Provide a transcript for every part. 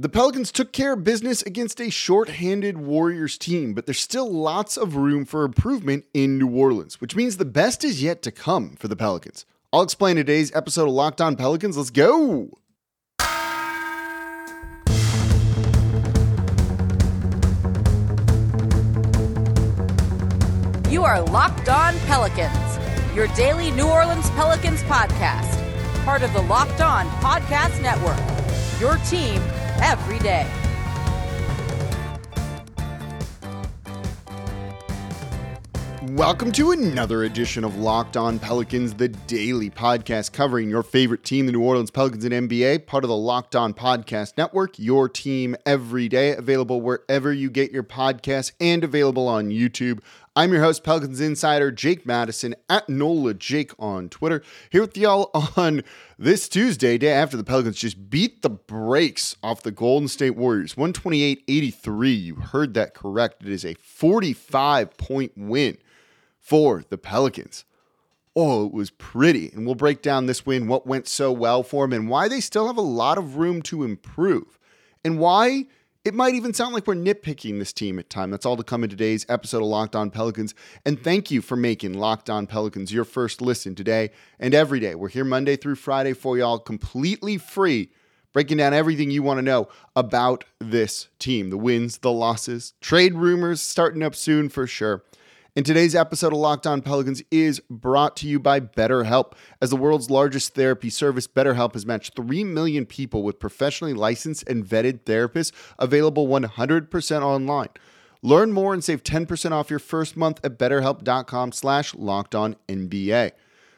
The Pelicans took care of business against a short-handed Warriors team, but there's still lots of room for improvement in New Orleans, which means the best is yet to come for the Pelicans. I'll explain today's episode of Locked On Pelicans. Let's go. You are Locked On Pelicans, your daily New Orleans Pelicans podcast, part of the Locked On Podcast Network. Your team every day. Welcome to another edition of Locked On Pelicans, the daily podcast covering your favorite team, the New Orleans Pelicans and NBA, part of the Locked On Podcast Network, your team every day, available wherever you get your podcasts and available on YouTube. I'm your host, Pelicans Insider Jake Madison at NOLA Jake on Twitter, here with y'all on this Tuesday, day after the Pelicans just beat the brakes off the Golden State Warriors, 128 83. You heard that correct. It is a 45 point win for the Pelicans. Oh, it was pretty. And we'll break down this win, what went so well for them, and why they still have a lot of room to improve, and why it might even sound like we're nitpicking this team at time. That's all to come in today's episode of Locked On Pelicans. And thank you for making Locked On Pelicans your first listen today and every day. We're here Monday through Friday for y'all completely free, breaking down everything you want to know about this team the wins, the losses, trade rumors starting up soon for sure. And today's episode of Locked On Pelicans is brought to you by BetterHelp. As the world's largest therapy service, BetterHelp has matched 3 million people with professionally licensed and vetted therapists available 100% online. Learn more and save 10% off your first month at betterhelp.com slash locked on NBA.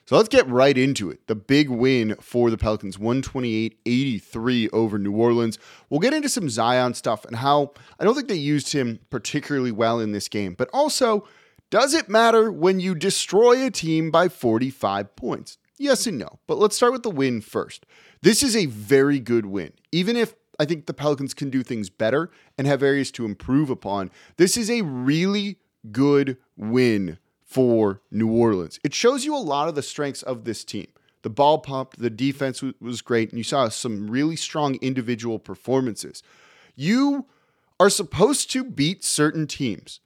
So let's get right into it. The big win for the Pelicans, 128-83 over New Orleans. We'll get into some Zion stuff and how I don't think they used him particularly well in this game, but also – does it matter when you destroy a team by 45 points? Yes and no, but let's start with the win first. This is a very good win. Even if I think the Pelicans can do things better and have areas to improve upon, this is a really good win for New Orleans. It shows you a lot of the strengths of this team. The ball pumped, the defense was great, and you saw some really strong individual performances. You are supposed to beat certain teams.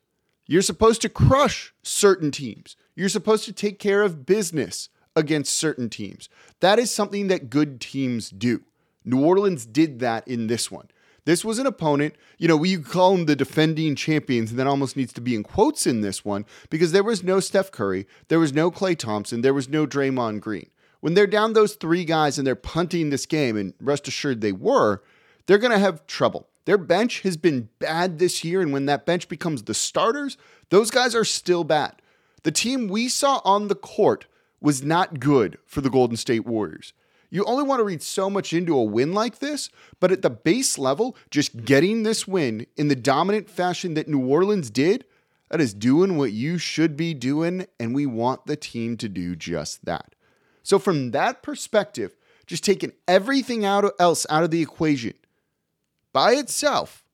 You're supposed to crush certain teams. You're supposed to take care of business against certain teams. That is something that good teams do. New Orleans did that in this one. This was an opponent, you know, we call them the defending champions, and that almost needs to be in quotes in this one because there was no Steph Curry, there was no Klay Thompson, there was no Draymond Green. When they're down those three guys and they're punting this game, and rest assured they were, they're going to have trouble. Their bench has been bad this year, and when that bench becomes the starters, those guys are still bad. The team we saw on the court was not good for the Golden State Warriors. You only want to read so much into a win like this, but at the base level, just getting this win in the dominant fashion that New Orleans did, that is doing what you should be doing, and we want the team to do just that. So, from that perspective, just taking everything out else out of the equation, by itself,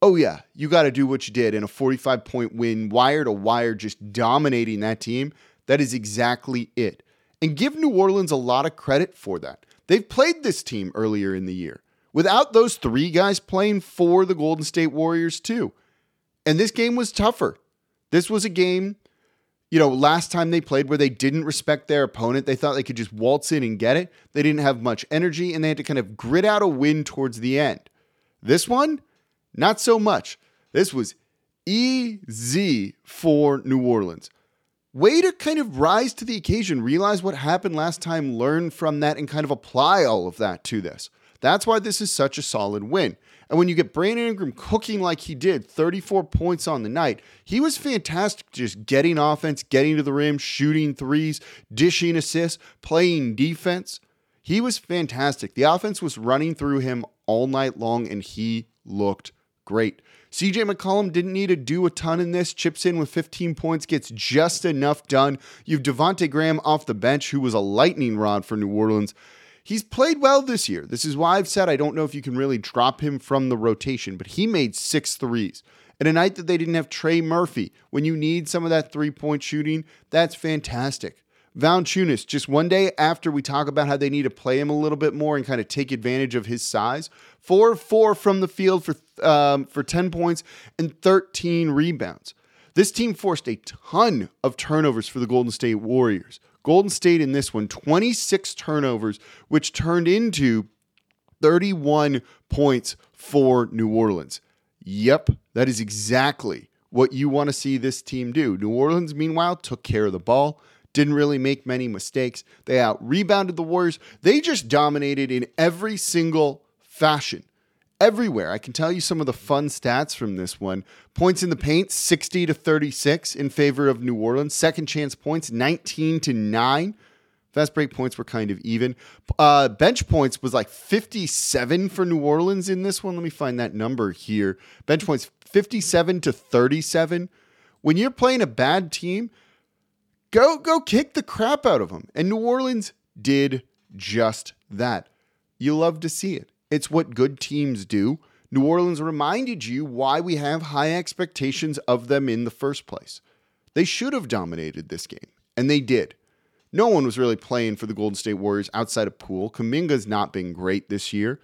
oh yeah, you got to do what you did in a 45 point win, wire to wire, just dominating that team. That is exactly it. And give New Orleans a lot of credit for that. They've played this team earlier in the year without those three guys playing for the Golden State Warriors, too. And this game was tougher. This was a game, you know, last time they played where they didn't respect their opponent. They thought they could just waltz in and get it. They didn't have much energy and they had to kind of grit out a win towards the end. This one, not so much. This was easy for New Orleans. Way to kind of rise to the occasion, realize what happened last time, learn from that, and kind of apply all of that to this. That's why this is such a solid win. And when you get Brandon Ingram cooking like he did, 34 points on the night, he was fantastic just getting offense, getting to the rim, shooting threes, dishing assists, playing defense. He was fantastic. The offense was running through him all night long, and he looked great. CJ McCollum didn't need to do a ton in this, chips in with 15 points, gets just enough done. You've Devonte Graham off the bench, who was a lightning rod for New Orleans. He's played well this year. This is why I've said I don't know if you can really drop him from the rotation, but he made six threes. And a night that they didn't have Trey Murphy, when you need some of that three point shooting, that's fantastic. Valanciunas, just one day after we talk about how they need to play him a little bit more and kind of take advantage of his size, four four from the field for um, for ten points and thirteen rebounds. This team forced a ton of turnovers for the Golden State Warriors. Golden State in this one, 26 turnovers, which turned into 31 points for New Orleans. Yep, that is exactly what you want to see this team do. New Orleans, meanwhile, took care of the ball, didn't really make many mistakes. They out rebounded the Warriors. They just dominated in every single fashion. Everywhere. I can tell you some of the fun stats from this one. Points in the paint, 60 to 36 in favor of New Orleans. Second chance points, 19 to 9. Fast break points were kind of even. Uh, bench points was like 57 for New Orleans in this one. Let me find that number here. Bench points 57 to 37. When you're playing a bad team, go go kick the crap out of them. And New Orleans did just that. You love to see it. It's what good teams do. New Orleans reminded you why we have high expectations of them in the first place. They should have dominated this game, and they did. No one was really playing for the Golden State Warriors outside of Poole. Kuminga's not been great this year.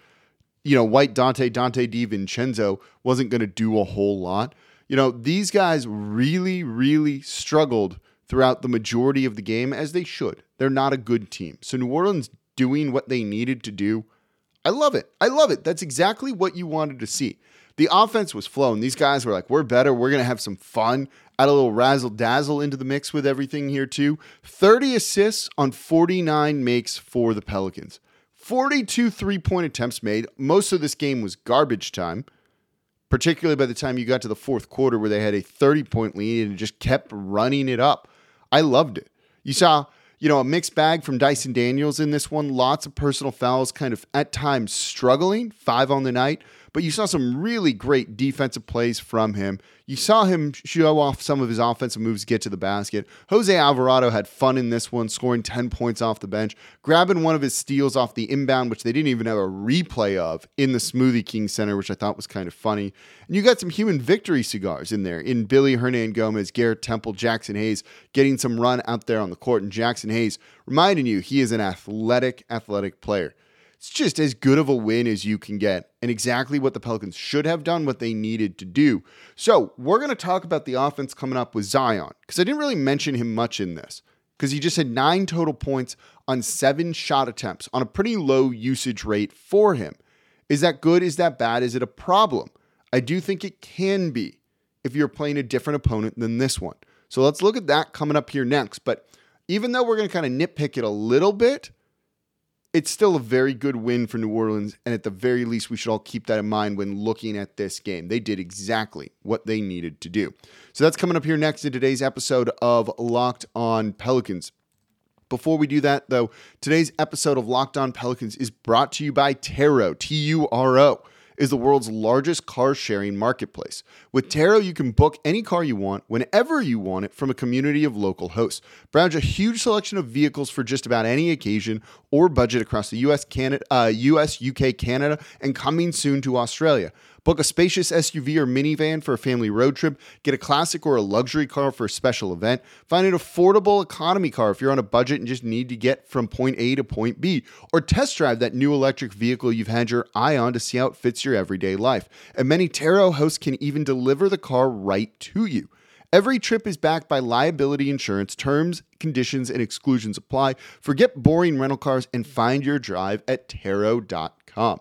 You know, White Dante, Donte DiVincenzo wasn't going to do a whole lot. You know, these guys really, really struggled throughout the majority of the game, as they should. They're not a good team. So New Orleans doing what they needed to do. I love it. I love it. That's exactly what you wanted to see. The offense was flowing. These guys were like, we're better. We're going to have some fun. Add a little razzle dazzle into the mix with everything here, too. 30 assists on 49 makes for the Pelicans. 42 three point attempts made. Most of this game was garbage time, particularly by the time you got to the fourth quarter where they had a 30 point lead and just kept running it up. I loved it. You saw, you know, a mixed bag from Dyson Daniels in this one. Lots of personal fouls, kind of at times struggling, five on the night but you saw some really great defensive plays from him. You saw him show off some of his offensive moves get to the basket. Jose Alvarado had fun in this one, scoring 10 points off the bench, grabbing one of his steals off the inbound, which they didn't even have a replay of in the Smoothie King Center, which I thought was kind of funny. And you got some human victory cigars in there in Willy Hernangomez, Garrett Temple, Jaxson Hayes getting some run out there on the court. And Jaxson Hayes reminding you he is an athletic, athletic player. It's just as good of a win as you can get, and exactly what the Pelicans should have done, what they needed to do. So, we're going to talk about the offense coming up with Zion, because I didn't really mention him much in this, because he just had nine total points on seven shot attempts on a pretty low usage rate for him. Is that good? Is that bad? Is it a problem? I do think it can be if you're playing a different opponent than this one. So, let's look at that coming up here next. But even though we're going to kind of nitpick it a little bit, it's still a very good win for New Orleans. And at the very least, we should all keep that in mind when looking at this game. They did exactly what they needed to do. So that's coming up here next in today's episode of Locked On Pelicans. Before we do that, though, today's episode of Locked On Pelicans is brought to you by Turo, T U R O is the world's largest car sharing marketplace. With Turo, you can book any car you want whenever you want it from a community of local hosts. Browse a huge selection of vehicles for just about any occasion or budget across the US, Canada, uh, US, UK, Canada, and coming soon to Australia. Book a spacious SUV or minivan for a family road trip. Get a classic or a luxury car for a special event. Find an affordable economy car if you're on a budget and just need to get from point A to point B. Or test drive that new electric vehicle you've had your eye on to see how it fits your everyday life. And many Turo hosts can even deliver the car right to you. Every trip is backed by liability insurance. Terms, conditions, and exclusions apply. Forget boring rental cars and find your drive at Turo.com.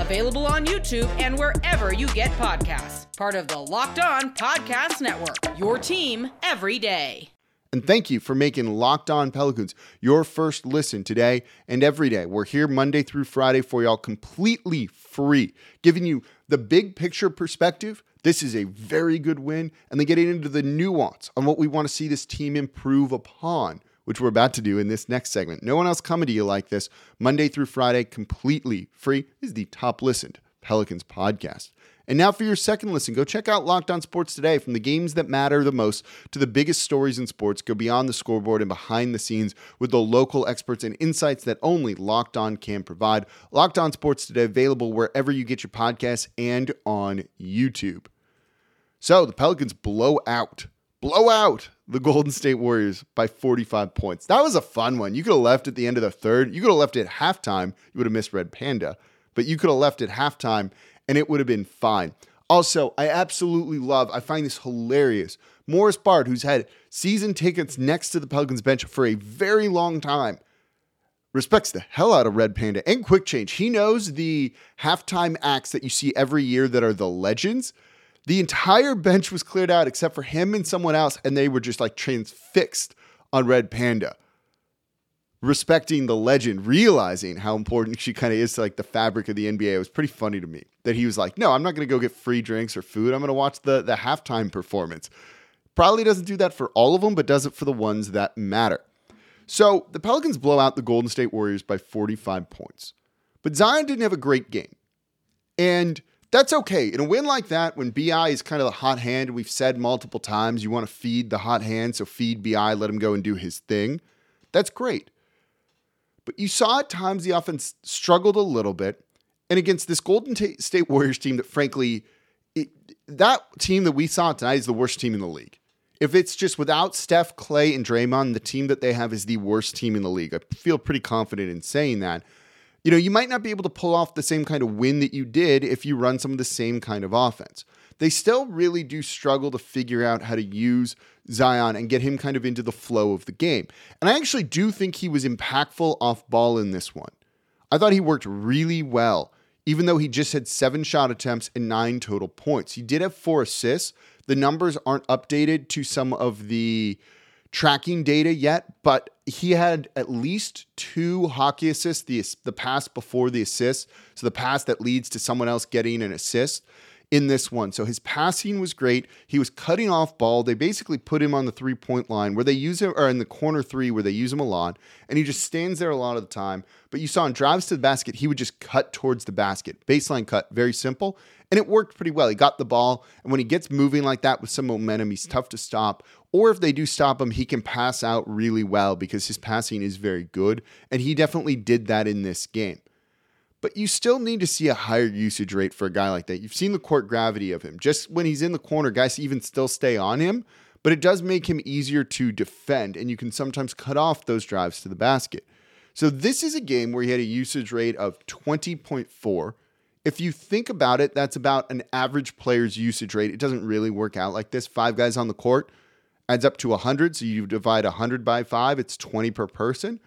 available on YouTube and wherever you get podcasts. Part of the Locked On Podcast Network, your team every day. And thank you for making Locked On Pelicans your first listen today and every day. We're here Monday through Friday for y'all completely free, giving you the big picture perspective. This is a very good win, and then getting into the nuance on what we want to see this team improve upon, which we're about to do in this next segment. No one else coming to you like this Monday through Friday, completely free, is the top listened Pelicans podcast. And now for your second listen, go check out Locked On Sports today. From the games that matter the most to the biggest stories in sports, go beyond the scoreboard and behind the scenes with the local experts and insights that only Locked On can provide. Locked On Sports today available wherever you get your podcasts and on YouTube. So the Pelicans blow out, blow out the Golden State Warriors by 45 points. That was a fun one. You could have left at the end of the third. You could have left at halftime. You would have missed Red Panda, but you could have left at halftime and it would have been fine. Also, I absolutely love, I find this hilarious. Morris Bard, who's had season tickets next to the Pelicans bench for a very long time, respects the hell out of Red Panda and Quick Change. He knows the halftime acts that you see every year that are the legends. The entire bench was cleared out except for him and someone else, and they were just like transfixed on Red Panda respecting the legend, realizing how important she kind of is to like the fabric of the NBA. It was pretty funny to me that he was like, "No, I'm not going to go get free drinks or food. I'm going to watch the the halftime performance." Probably doesn't do that for all of them, but does it for the ones that matter. So the Pelicans blow out the Golden State Warriors by 45 points, but Zion didn't have a great game, and that's okay. In a win like that, when BI is kind of the hot hand, we've said multiple times you want to feed the hot hand, so feed BI, let him go and do his thing. That's great. But you saw at times the offense struggled a little bit. And against this Golden State Warriors team that, frankly, it, that team that we saw tonight is the worst team in the league. If it's just without Steph, Klay, and Draymond, the team that they have is the worst team in the league. I feel pretty confident in saying that. You know, you might not be able to pull off the same kind of win that you did if you run some of the same kind of offense they still really do struggle to figure out how to use Zion and get him kind of into the flow of the game. And I actually do think he was impactful off ball in this one. I thought he worked really well, even though he just had seven shot attempts and nine total points. He did have four assists. The numbers aren't updated to some of the tracking data yet, but he had at least two hockey assists, the, the pass before the assist. So the pass that leads to someone else getting an assist in this one. So his passing was great. He was cutting off ball. They basically put him on the three point line where they use him, or in the corner three where they use him a lot. And he just stands there a lot of the time. But you saw in drives to the basket, he would just cut towards the basket. Baseline cut, very simple. And it worked pretty well. He got the ball. And when he gets moving like that with some momentum, he's tough to stop. Or if they do stop him, he can pass out really well because his passing is very good. And he definitely did that in this game but you still need to see a higher usage rate for a guy like that. You've seen the court gravity of him. Just when he's in the corner, guys even still stay on him, but it does make him easier to defend, and you can sometimes cut off those drives to the basket. So this is a game where he had a usage rate of 20.4. If you think about it, that's about an average player's usage rate. It doesn't really work out like this. Five guys on the court adds up to 100. So you divide 100 by five, it's 20 per person.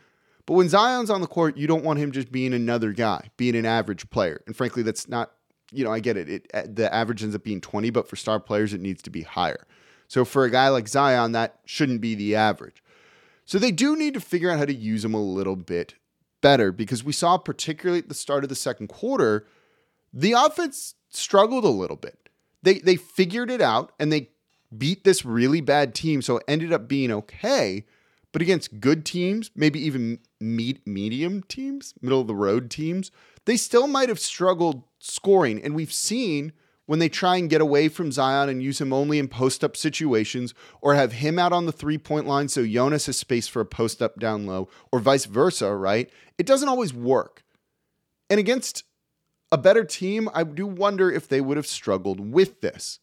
But when Zion's on the court, you don't want him just being another guy, being an average player. And frankly, that's not, you know, I get it. it uh, the average ends up being 20, but for star players, it needs to be higher. So for a guy like Zion, that shouldn't be the average. So they do need to figure out how to use him a little bit better because we saw, particularly at the start of the second quarter, the offense struggled a little bit. They they figured it out and they beat this really bad team, so it ended up being okay. But against good teams, maybe even meet medium teams, middle of the road teams, they still might have struggled scoring. And we've seen when they try and get away from Zion and use him only in post up situations or have him out on the three point line so Jonas has space for a post up down low or vice versa, right? It doesn't always work. And against a better team, I do wonder if they would have struggled with this.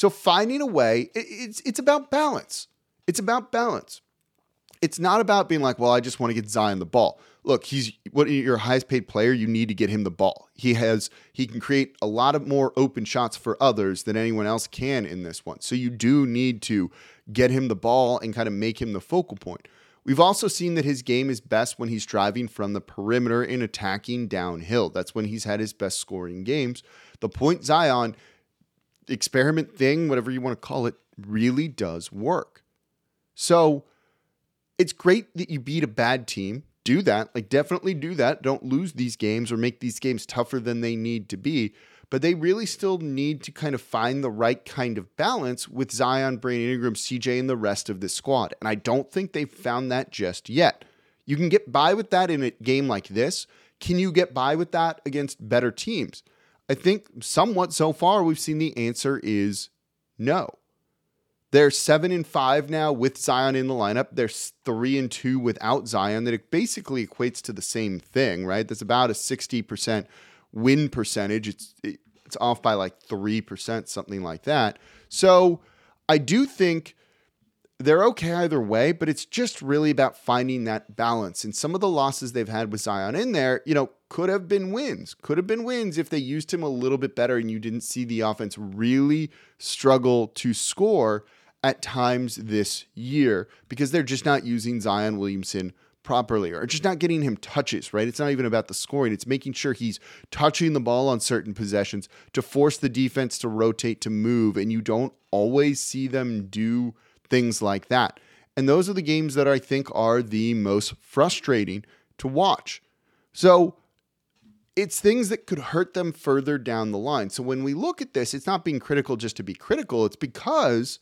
So finding a way, it's, it's about balance. It's about balance it's not about being like, well, I just want to get Zion the ball. Look, he's what your highest paid player. You need to get him the ball. He has he can create a lot of more open shots for others than anyone else can in this one. So you do need to get him the ball and kind of make him the focal point. We've also seen that his game is best when he's driving from the perimeter and attacking downhill. That's when he's had his best scoring games. The point Zion experiment thing, whatever you want to call it, really does work. So it's great that you beat a bad team. Do that. Like, definitely do that. Don't lose these games or make these games tougher than they need to be. But they really still need to kind of find the right kind of balance with Zion, Brandon Ingram, CJ, and the rest of this squad. And I don't think they've found that just yet. You can get by with that in a game like this. Can you get by with that against better teams? I think somewhat so far we've seen the answer is no. They're seven and five now with Zion in the lineup. They're three and two without Zion. That it basically equates to the same thing, right? That's about a sixty percent win percentage. It's it's off by like three percent, something like that. So I do think they're okay either way, but it's just really about finding that balance. And some of the losses they've had with Zion in there, you know, could have been wins. Could have been wins if they used him a little bit better and you didn't see the offense really struggle to score at times this year because they're just not using Zion Williamson properly or just not getting him touches, right? It's not even about the scoring. It's making sure he's touching the ball on certain possessions to force the defense to rotate, to move, and you don't always see them do things like that. And those are the games that I think are the most frustrating to watch. So it's things that could hurt them further down the line. So when we look at this, it's not being critical just to be critical, it's because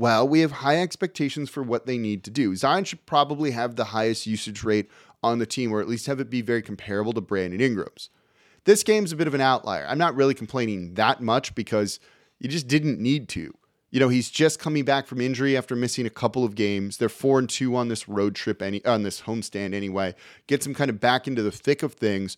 well, we have high expectations for what they need to do. Zion should probably have the highest usage rate on the team, or at least have it be very comparable to Brandon Ingram's. This game's a bit of an outlier. I'm not really complaining that much because you just didn't need to. You know, he's just coming back from injury after missing a couple of games. They're four and two on this road trip, any on this homestand anyway. Gets him kind of back into the thick of things.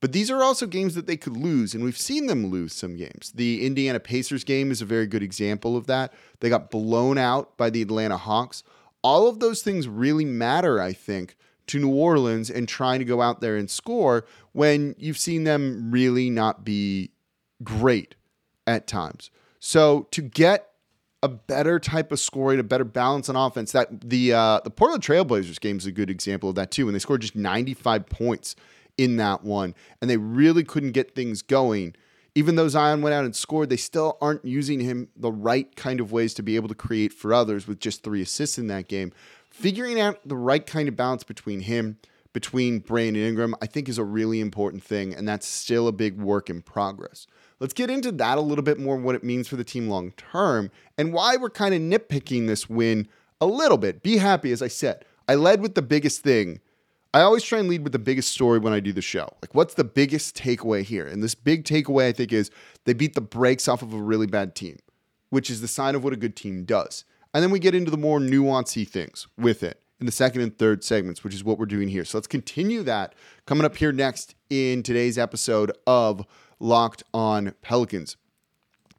But these are also games that they could lose, and we've seen them lose some games. The Indiana Pacers game is a very good example of that. They got blown out by the Atlanta Hawks. All of those things really matter, I think, to New Orleans and trying to go out there and score when you've seen them really not be great at times. So to get a better type of scoring, a better balance on offense, that the uh, the Portland Trailblazers game is a good example of that too. When they scored just 95 points in that one, and they really couldn't get things going. Even though Zion went out and scored, they still aren't using him the right kind of ways to be able to create for others with just three assists in that game. Figuring out the right kind of balance between him, between Brandon Ingram, I think is a really important thing, and that's still a big work in progress. Let's get into that a little bit more, what it means for the team long term, and why we're kind of nitpicking this win a little bit. Be happy, as I said. I led with the biggest thing I always try and lead with the biggest story when I do the show. Like, what's the biggest takeaway here? And this big takeaway, I think, is they beat the brakes off of a really bad team, which is the sign of what a good team does. And then we get into the more nuancy things with it in the second and third segments, which is what we're doing here. So let's continue that coming up here next in today's episode of Locked On Pelicans.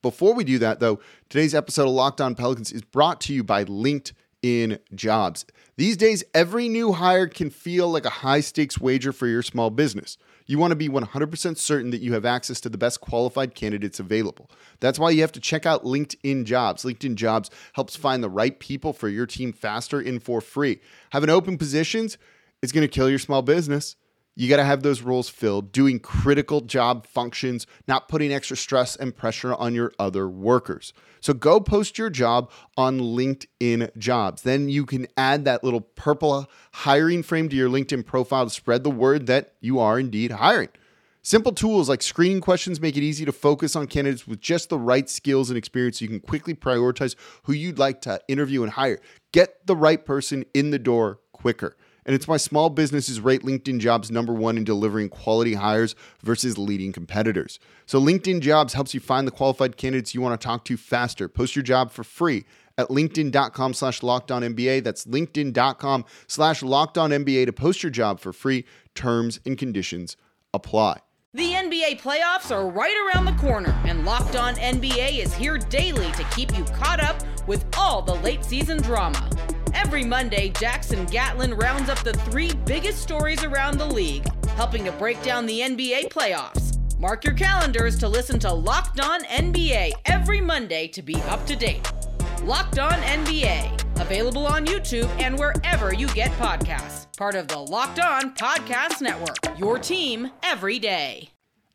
Before we do that, though, today's episode of Locked On Pelicans is brought to you by LinkedIn Jobs. These days, every new hire can feel like a high stakes wager for your small business. You want to be 100% certain that you have access to the best qualified candidates available. That's why you have to check out LinkedIn Jobs. LinkedIn Jobs helps find the right people for your team faster and for free. Having open positions is going to kill your small business. You got to have those roles filled, doing critical job functions, not putting extra stress and pressure on your other workers. So go post your job on LinkedIn Jobs. Then you can add that little purple hiring frame to your LinkedIn profile to spread the word that you are indeed hiring. Simple tools like screening questions make it easy to focus on candidates with just the right skills and experience so you can quickly prioritize who you'd like to interview and hire. Get the right person in the door quicker. And it's why small businesses rate LinkedIn jobs number one in delivering quality hires versus leading competitors. So LinkedIn jobs helps you find the qualified candidates you want to talk to faster. Post your job for free at linkedin.com slash NBA. That's linkedin.com slash NBA to post your job for free. Terms and conditions apply. The NBA playoffs are right around the corner, and Locked On NBA is here daily to keep you caught up with all the late season drama. Every Monday, Jackson Gatlin rounds up the three biggest stories around the league, helping to break down the NBA playoffs. Mark your calendars to listen to Locked On NBA every Monday to be up to date. Locked On NBA, available on YouTube and wherever you get podcasts. Part of the Locked On Podcast Network, your team every day.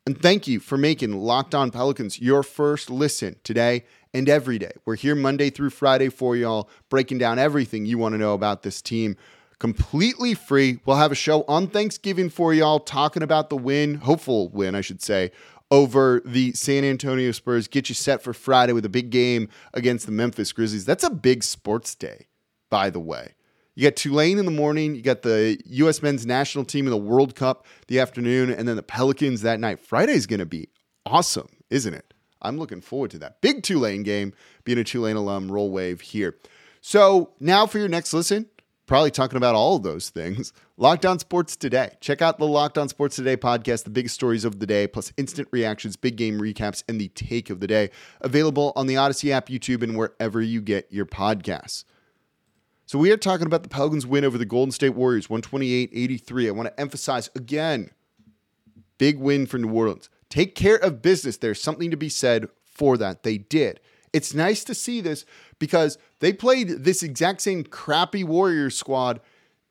And thank you for making Locked On Pelicans your first listen today and every day. We're here Monday through Friday for y'all, breaking down everything you want to know about this team completely free. We'll have a show on Thanksgiving for y'all talking about the win, hopeful win, I should say, over the San Antonio Spurs. Get you set for Friday with a big game against the Memphis Grizzlies. That's a big sports day, by the way. You got Tulane in the morning, you got the U.S. men's national team in the World Cup the afternoon, and then the Pelicans that night. Friday's going to be awesome, isn't it? I'm looking forward to that. Big Tulane game, being a Tulane alum, roll wave here. So now for your next listen, probably talking about all of those things. Locked On Sports Today. Check out the Locked On Sports Today podcast, the biggest stories of the day, plus instant reactions, big game recaps, and the take of the day. Available on the Odyssey app, YouTube, and wherever you get your podcasts. So we are talking about the Pelicans win over the Golden State Warriors, 128-83. I want to emphasize again, big win for New Orleans. Take care of business. There's something to be said for that. They did. It's nice to see this because they played this exact same crappy Warriors squad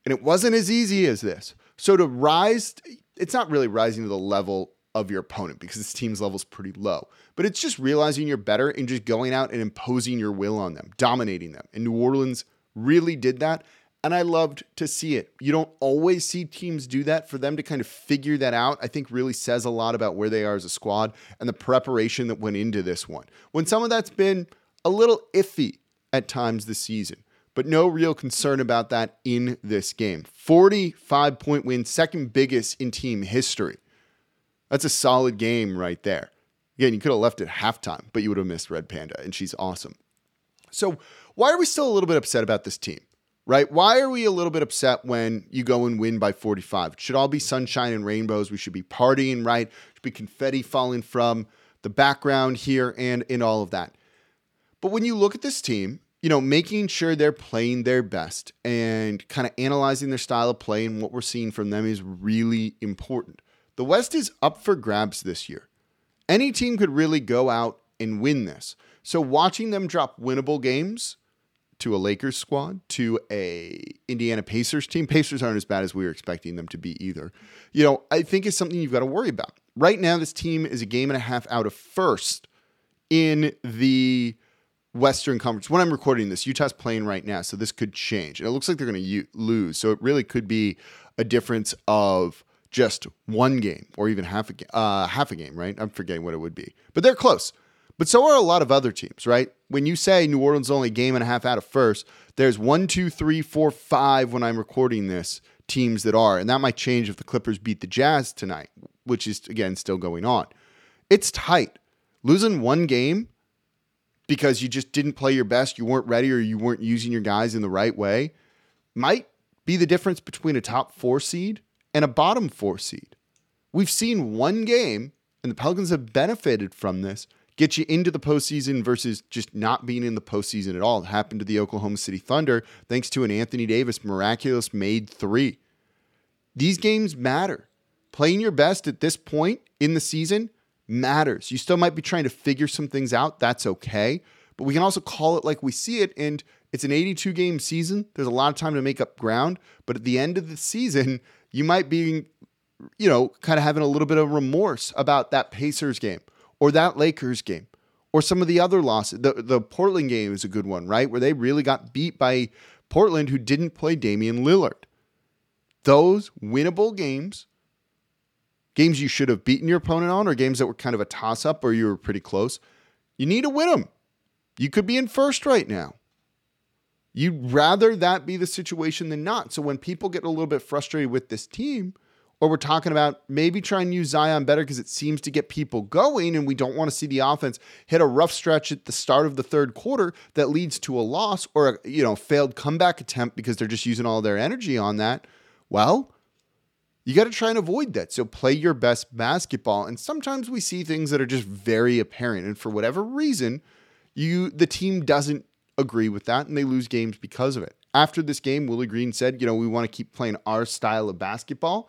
and it wasn't as easy as this. So to rise, it's not really rising to the level of your opponent because this team's level is pretty low, but it's just realizing you're better and just going out and imposing your will on them, dominating them. And New Orleans really did that. And I loved to see it. You don't always see teams do that. For them to kind of figure that out, I think really says a lot about where they are as a squad and the preparation that went into this one. When some of that's been a little iffy at times this season, but no real concern about that in this game. 45 point win, second biggest in team history. That's a solid game right there. Again, you could have left it halftime, but you would have missed Red Panda, and she's awesome. So, why are we still a little bit upset about this team? Right? Why are we a little bit upset when you go and win by 45? It should all be sunshine and rainbows. We should be partying, right? should be confetti falling from the background here and in all of that. But when you look at this team, you know, making sure they're playing their best and kind of analyzing their style of play and what we're seeing from them is really important. The West is up for grabs this year. Any team could really go out and win this. So watching them drop winnable games to a Lakers squad, to a Indiana Pacers team. Pacers aren't as bad as we were expecting them to be either. You know, I think it's something you've got to worry about. Right now, this team is a game and a half out of first in the Western Conference. When I'm recording this, Utah's playing right now, so this could change. And it looks like they're going to lose. So it really could be a difference of just one game or even half a uh, half a game, right? I'm forgetting what it would be, but they're close. But so are a lot of other teams, right? When you say New Orleans only game and a half out of first, there's one, two, three, four, five when I'm recording this teams that are, and that might change if the Clippers beat the Jazz tonight, which is again still going on. It's tight. Losing one game because you just didn't play your best, you weren't ready, or you weren't using your guys in the right way might be the difference between a top four seed and a bottom four seed. We've seen one game, and the Pelicans have benefited from this, get you into the postseason versus just not being in the postseason at all. It happened to the Oklahoma City Thunder thanks to an Anthony Davis miraculous made three. These games matter. Playing your best at this point in the season matters. You still might be trying to figure some things out. That's okay. But we can also call it like we see it. And it's an 82 game season. There's a lot of time to make up ground. But at the end of the season, you might be, you know, kind of having a little bit of remorse about that Pacers game or that Lakers game or some of the other losses. The, the Portland game is a good one, right? Where they really got beat by Portland, who didn't play Damian Lillard. Those winnable games games you should have beaten your opponent on or games that were kind of a toss up or you were pretty close, you need to win them. You could be in first right now. You'd rather that be the situation than not. So when people get a little bit frustrated with this team, or we're talking about maybe trying to use Zion better because it seems to get people going and we don't want to see the offense hit a rough stretch at the start of the third quarter that leads to a loss or a you know failed comeback attempt because they're just using all their energy on that. Well, you got to try and avoid that. So play your best basketball. And sometimes we see things that are just very apparent. And for whatever reason, you the team doesn't agree with that and they lose games because of it. After this game, Willie Green said, you know, we want to keep playing our style of basketball.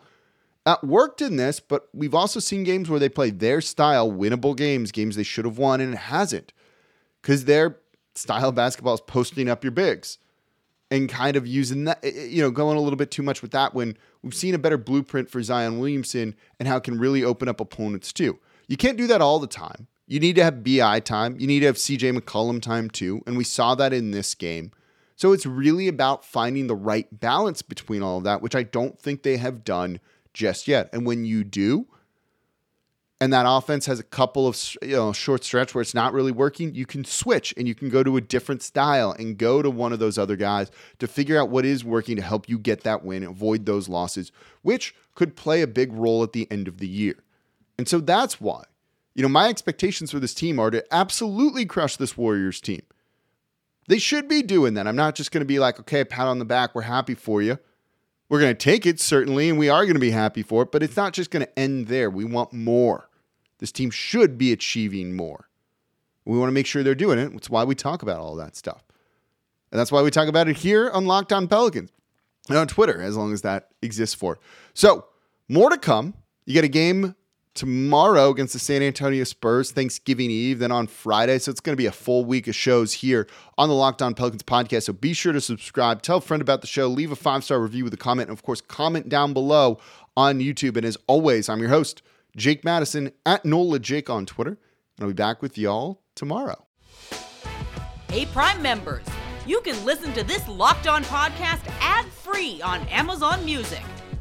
That worked in this, but we've also seen games where they play their style, winnable games, games they should have won, and it hasn't. Because their style of basketball is posting up your bigs and kind of using that, eh, eh, you know, going a little bit too much with that when we've seen a better blueprint for Zion Williamson and how it can really open up opponents too. You can't do that all the time. You need to have BI time. You need to have CJ McCollum time too. And we saw that in this game. So it's really about finding the right balance between all of that, which I don't think they have done just yet. And when you do, and that offense has a couple of you know short stretch where it's not really working, you can switch and you can go to a different style and go to one of those other guys to figure out what is working to help you get that win, avoid those losses, which could play a big role at the end of the year. And so that's why, you know, my expectations for this team are to absolutely crush this Warriors team. They should be doing that. I'm not just going to be like, okay, pat on the back, we're happy for you. We're going to take it, certainly, and we are going to be happy for it, but it's not just going to end there. We want more. This team should be achieving more. We want to make sure they're doing it. That's why we talk about all that stuff. And that's why we talk about it here on Locked On Pelicans and on Twitter, as long as that exists for. So, more to come. You get a game tomorrow against the San Antonio Spurs, Thanksgiving Eve, then on Friday. So it's going to be a full week of shows here on the Locked On Pelicans podcast. So be sure to subscribe, tell a friend about the show, leave a five star review with a comment, and of course, comment down below on YouTube. And as always, I'm your host, Jake Madison at NOLA Jake on Twitter. And I'll be back with y'all tomorrow. Hey, Prime members, you can listen to this Locked On podcast ad free on Amazon Music.